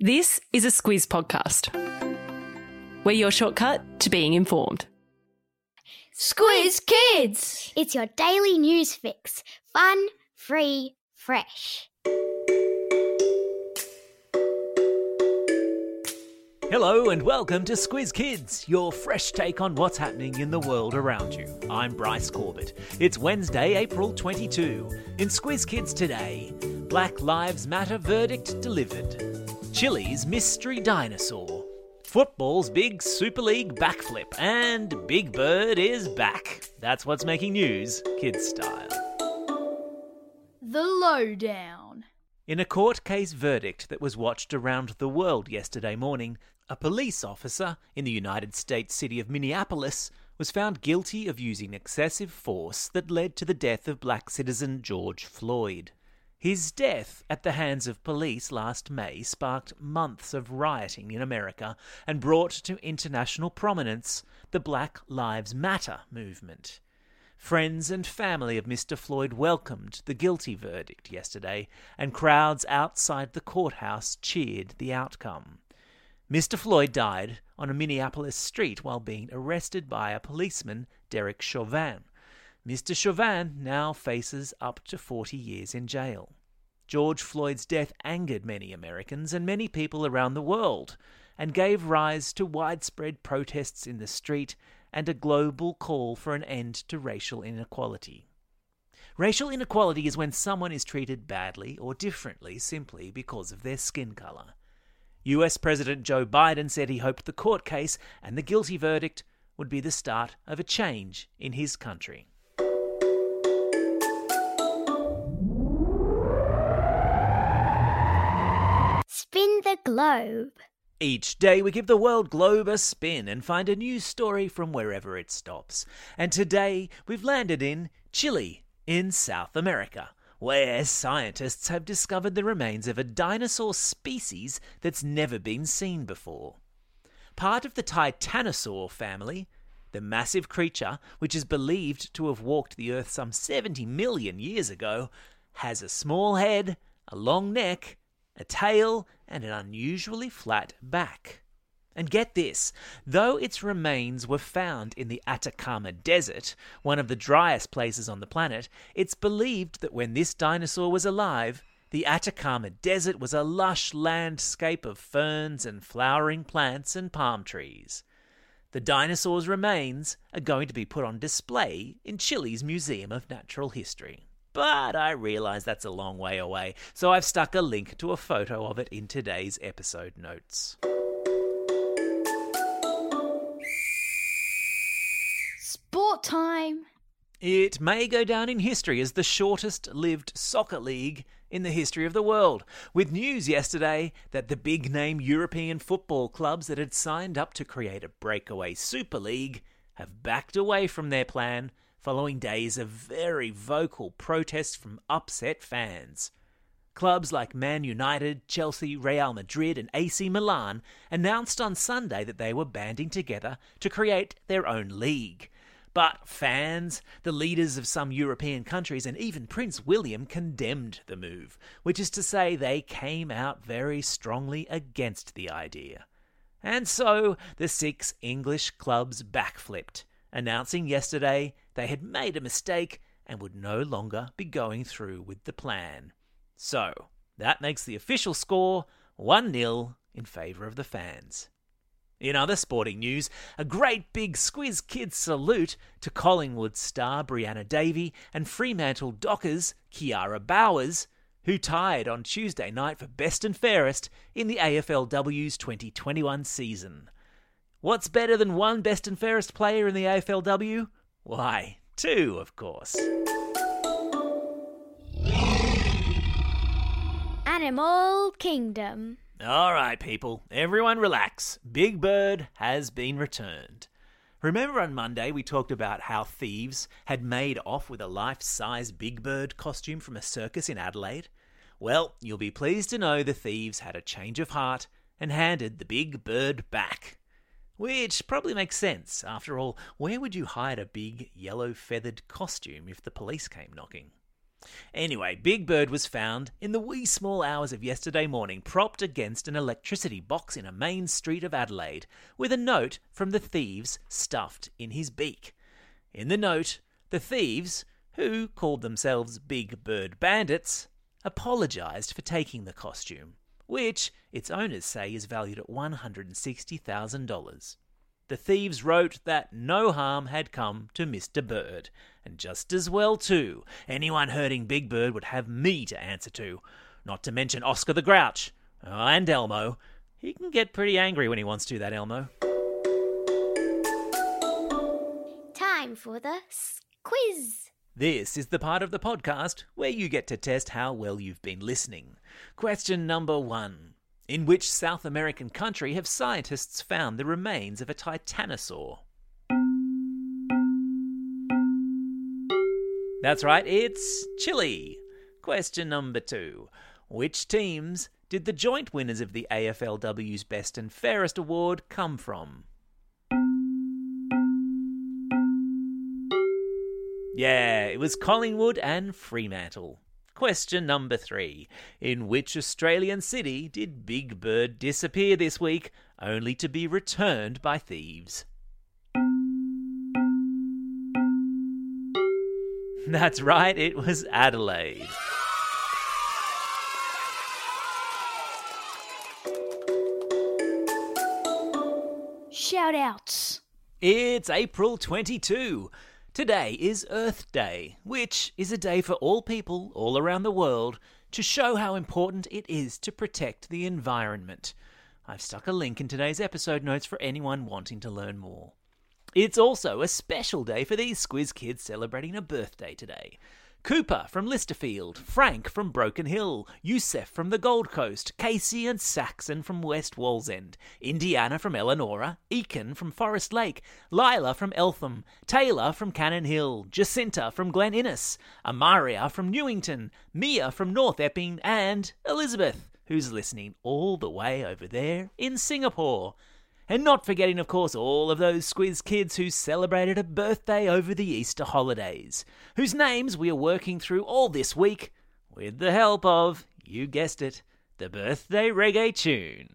This is a Squiz podcast. We're your shortcut to being informed. Squiz Kids! It's your daily news fix. Fun, free, fresh. Hello and welcome to Squiz Kids, your fresh take on what's happening in the world around you. I'm Bryce Corbett. It's Wednesday, April 22. In Squiz Kids today, Black Lives Matter verdict delivered. Chile's mystery dinosaur. Football's big Super League backflip, and Big Bird is back. That's what's making news, kids style. The Lowdown. In a court case verdict that was watched around the world yesterday morning, a police officer in the United States city of Minneapolis was found guilty of using excessive force that led to the death of black citizen George Floyd. His death at the hands of police last May sparked months of rioting in America and brought to international prominence the Black Lives Matter movement. Friends and family of Mr. Floyd welcomed the guilty verdict yesterday, and crowds outside the courthouse cheered the outcome. Mr. Floyd died on a Minneapolis street while being arrested by a policeman, Derek Chauvin. Mr. Chauvin now faces up to 40 years in jail. George Floyd's death angered many Americans and many people around the world, and gave rise to widespread protests in the street and a global call for an end to racial inequality. Racial inequality is when someone is treated badly or differently simply because of their skin colour. US President Joe Biden said he hoped the court case and the guilty verdict would be the start of a change in his country. The globe. Each day we give the world globe a spin and find a new story from wherever it stops. And today we've landed in Chile, in South America, where scientists have discovered the remains of a dinosaur species that's never been seen before. Part of the Titanosaur family, the massive creature which is believed to have walked the earth some 70 million years ago, has a small head, a long neck, a tail, and an unusually flat back. And get this though its remains were found in the Atacama Desert, one of the driest places on the planet, it's believed that when this dinosaur was alive, the Atacama Desert was a lush landscape of ferns and flowering plants and palm trees. The dinosaur's remains are going to be put on display in Chile's Museum of Natural History. But I realise that's a long way away, so I've stuck a link to a photo of it in today's episode notes. Sport time. It may go down in history as the shortest lived soccer league in the history of the world, with news yesterday that the big name European football clubs that had signed up to create a breakaway Super League have backed away from their plan following days of very vocal protests from upset fans. Clubs like Man United, Chelsea, Real Madrid, and AC Milan announced on Sunday that they were banding together to create their own league. But fans, the leaders of some European countries, and even Prince William condemned the move, which is to say they came out very strongly against the idea. And so the six English clubs backflipped, announcing yesterday they had made a mistake and would no longer be going through with the plan. So, that makes the official score 1 0 in favour of the fans. In other sporting news, a great big Squiz Kids salute to Collingwood star Brianna Davey and Fremantle Dockers Kiara Bowers, who tied on Tuesday night for best and fairest in the AFLW's 2021 season. What's better than one best and fairest player in the AFLW? Why, two, of course. Animal Kingdom. All right, people, everyone relax. Big Bird has been returned. Remember on Monday we talked about how thieves had made off with a life size Big Bird costume from a circus in Adelaide? Well, you'll be pleased to know the thieves had a change of heart and handed the Big Bird back. Which probably makes sense. After all, where would you hide a big yellow feathered costume if the police came knocking? Anyway, Big Bird was found in the wee small hours of yesterday morning, propped against an electricity box in a main street of Adelaide, with a note from the thieves stuffed in his beak. In the note, the thieves, who called themselves Big Bird Bandits, apologised for taking the costume, which its owners say is valued at $160,000. The thieves wrote that no harm had come to Mr. Bird, and just as well too. Anyone hurting Big Bird would have me to answer to, not to mention Oscar the Grouch. Oh, and Elmo. He can get pretty angry when he wants to, that Elmo. Time for the quiz. This is the part of the podcast where you get to test how well you've been listening. Question number one In which South American country have scientists found the remains of a titanosaur? That's right, it's Chile. Question number two Which teams did the joint winners of the AFLW's Best and Fairest Award come from? Yeah, it was Collingwood and Fremantle. Question number three. In which Australian city did Big Bird disappear this week, only to be returned by thieves? That's right, it was Adelaide. Shout outs. It's April 22. Today is Earth Day, which is a day for all people all around the world to show how important it is to protect the environment. I've stuck a link in today's episode notes for anyone wanting to learn more. It's also a special day for these Squiz kids celebrating a birthday today. Cooper from Lysterfield, Frank from Broken Hill, Yusef from the Gold Coast, Casey and Saxon from West Wallsend, Indiana from Elanora, Eakin from Forest Lake, Lila from Eltham, Taylor from Cannon Hill, Jacinta from Glen Innes, Amaria from Newington, Mia from North Epping, and Elizabeth, who's listening all the way over there in Singapore. And not forgetting, of course, all of those Squiz kids who celebrated a birthday over the Easter holidays, whose names we are working through all this week with the help of, you guessed it, the birthday reggae tune.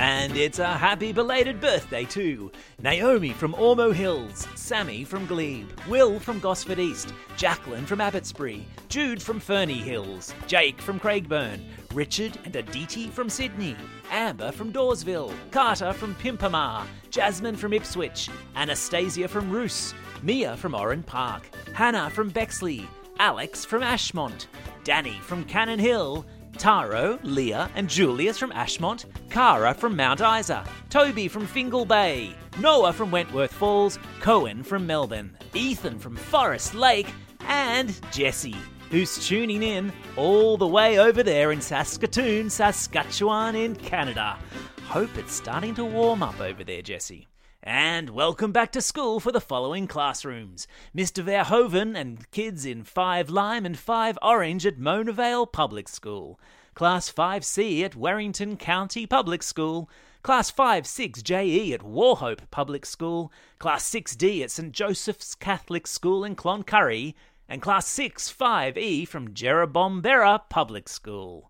And it's a happy belated birthday too. Naomi from Ormeau Hills, Sammy from Glebe, Will from Gosford East, Jacqueline from Abbotsbury, Jude from Ferny Hills, Jake from Craigburn, Richard and Aditi from Sydney, Amber from Dawesville, Carter from Pimpama, Jasmine from Ipswich, Anastasia from Roos, Mia from Oran Park, Hannah from Bexley, Alex from Ashmont, Danny from Cannon Hill, Taro, Leah, and Julius from Ashmont, Cara from Mount Isa, Toby from Fingal Bay, Noah from Wentworth Falls, Cohen from Melbourne, Ethan from Forest Lake, and Jesse, who's tuning in all the way over there in Saskatoon, Saskatchewan, in Canada. Hope it's starting to warm up over there, Jesse. And welcome back to school for the following classrooms Mr. Verhoeven and kids in 5 Lime and 5 Orange at Mona Vale Public School, Class 5C at Warrington County Public School, Class 5 6JE at Wauchope Public School, Class 6D at St. Joseph's Catholic School in Cloncurry, and Class 6 5E from Jerrabomberra Public School.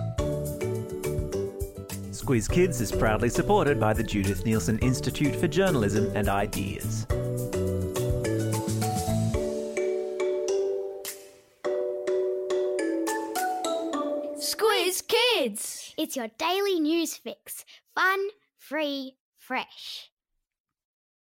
Squiz Kids is proudly supported by the Judith Neilson Institute for Journalism and Ideas. Squiz Kids. It's your daily news fix. Fun, free, fresh.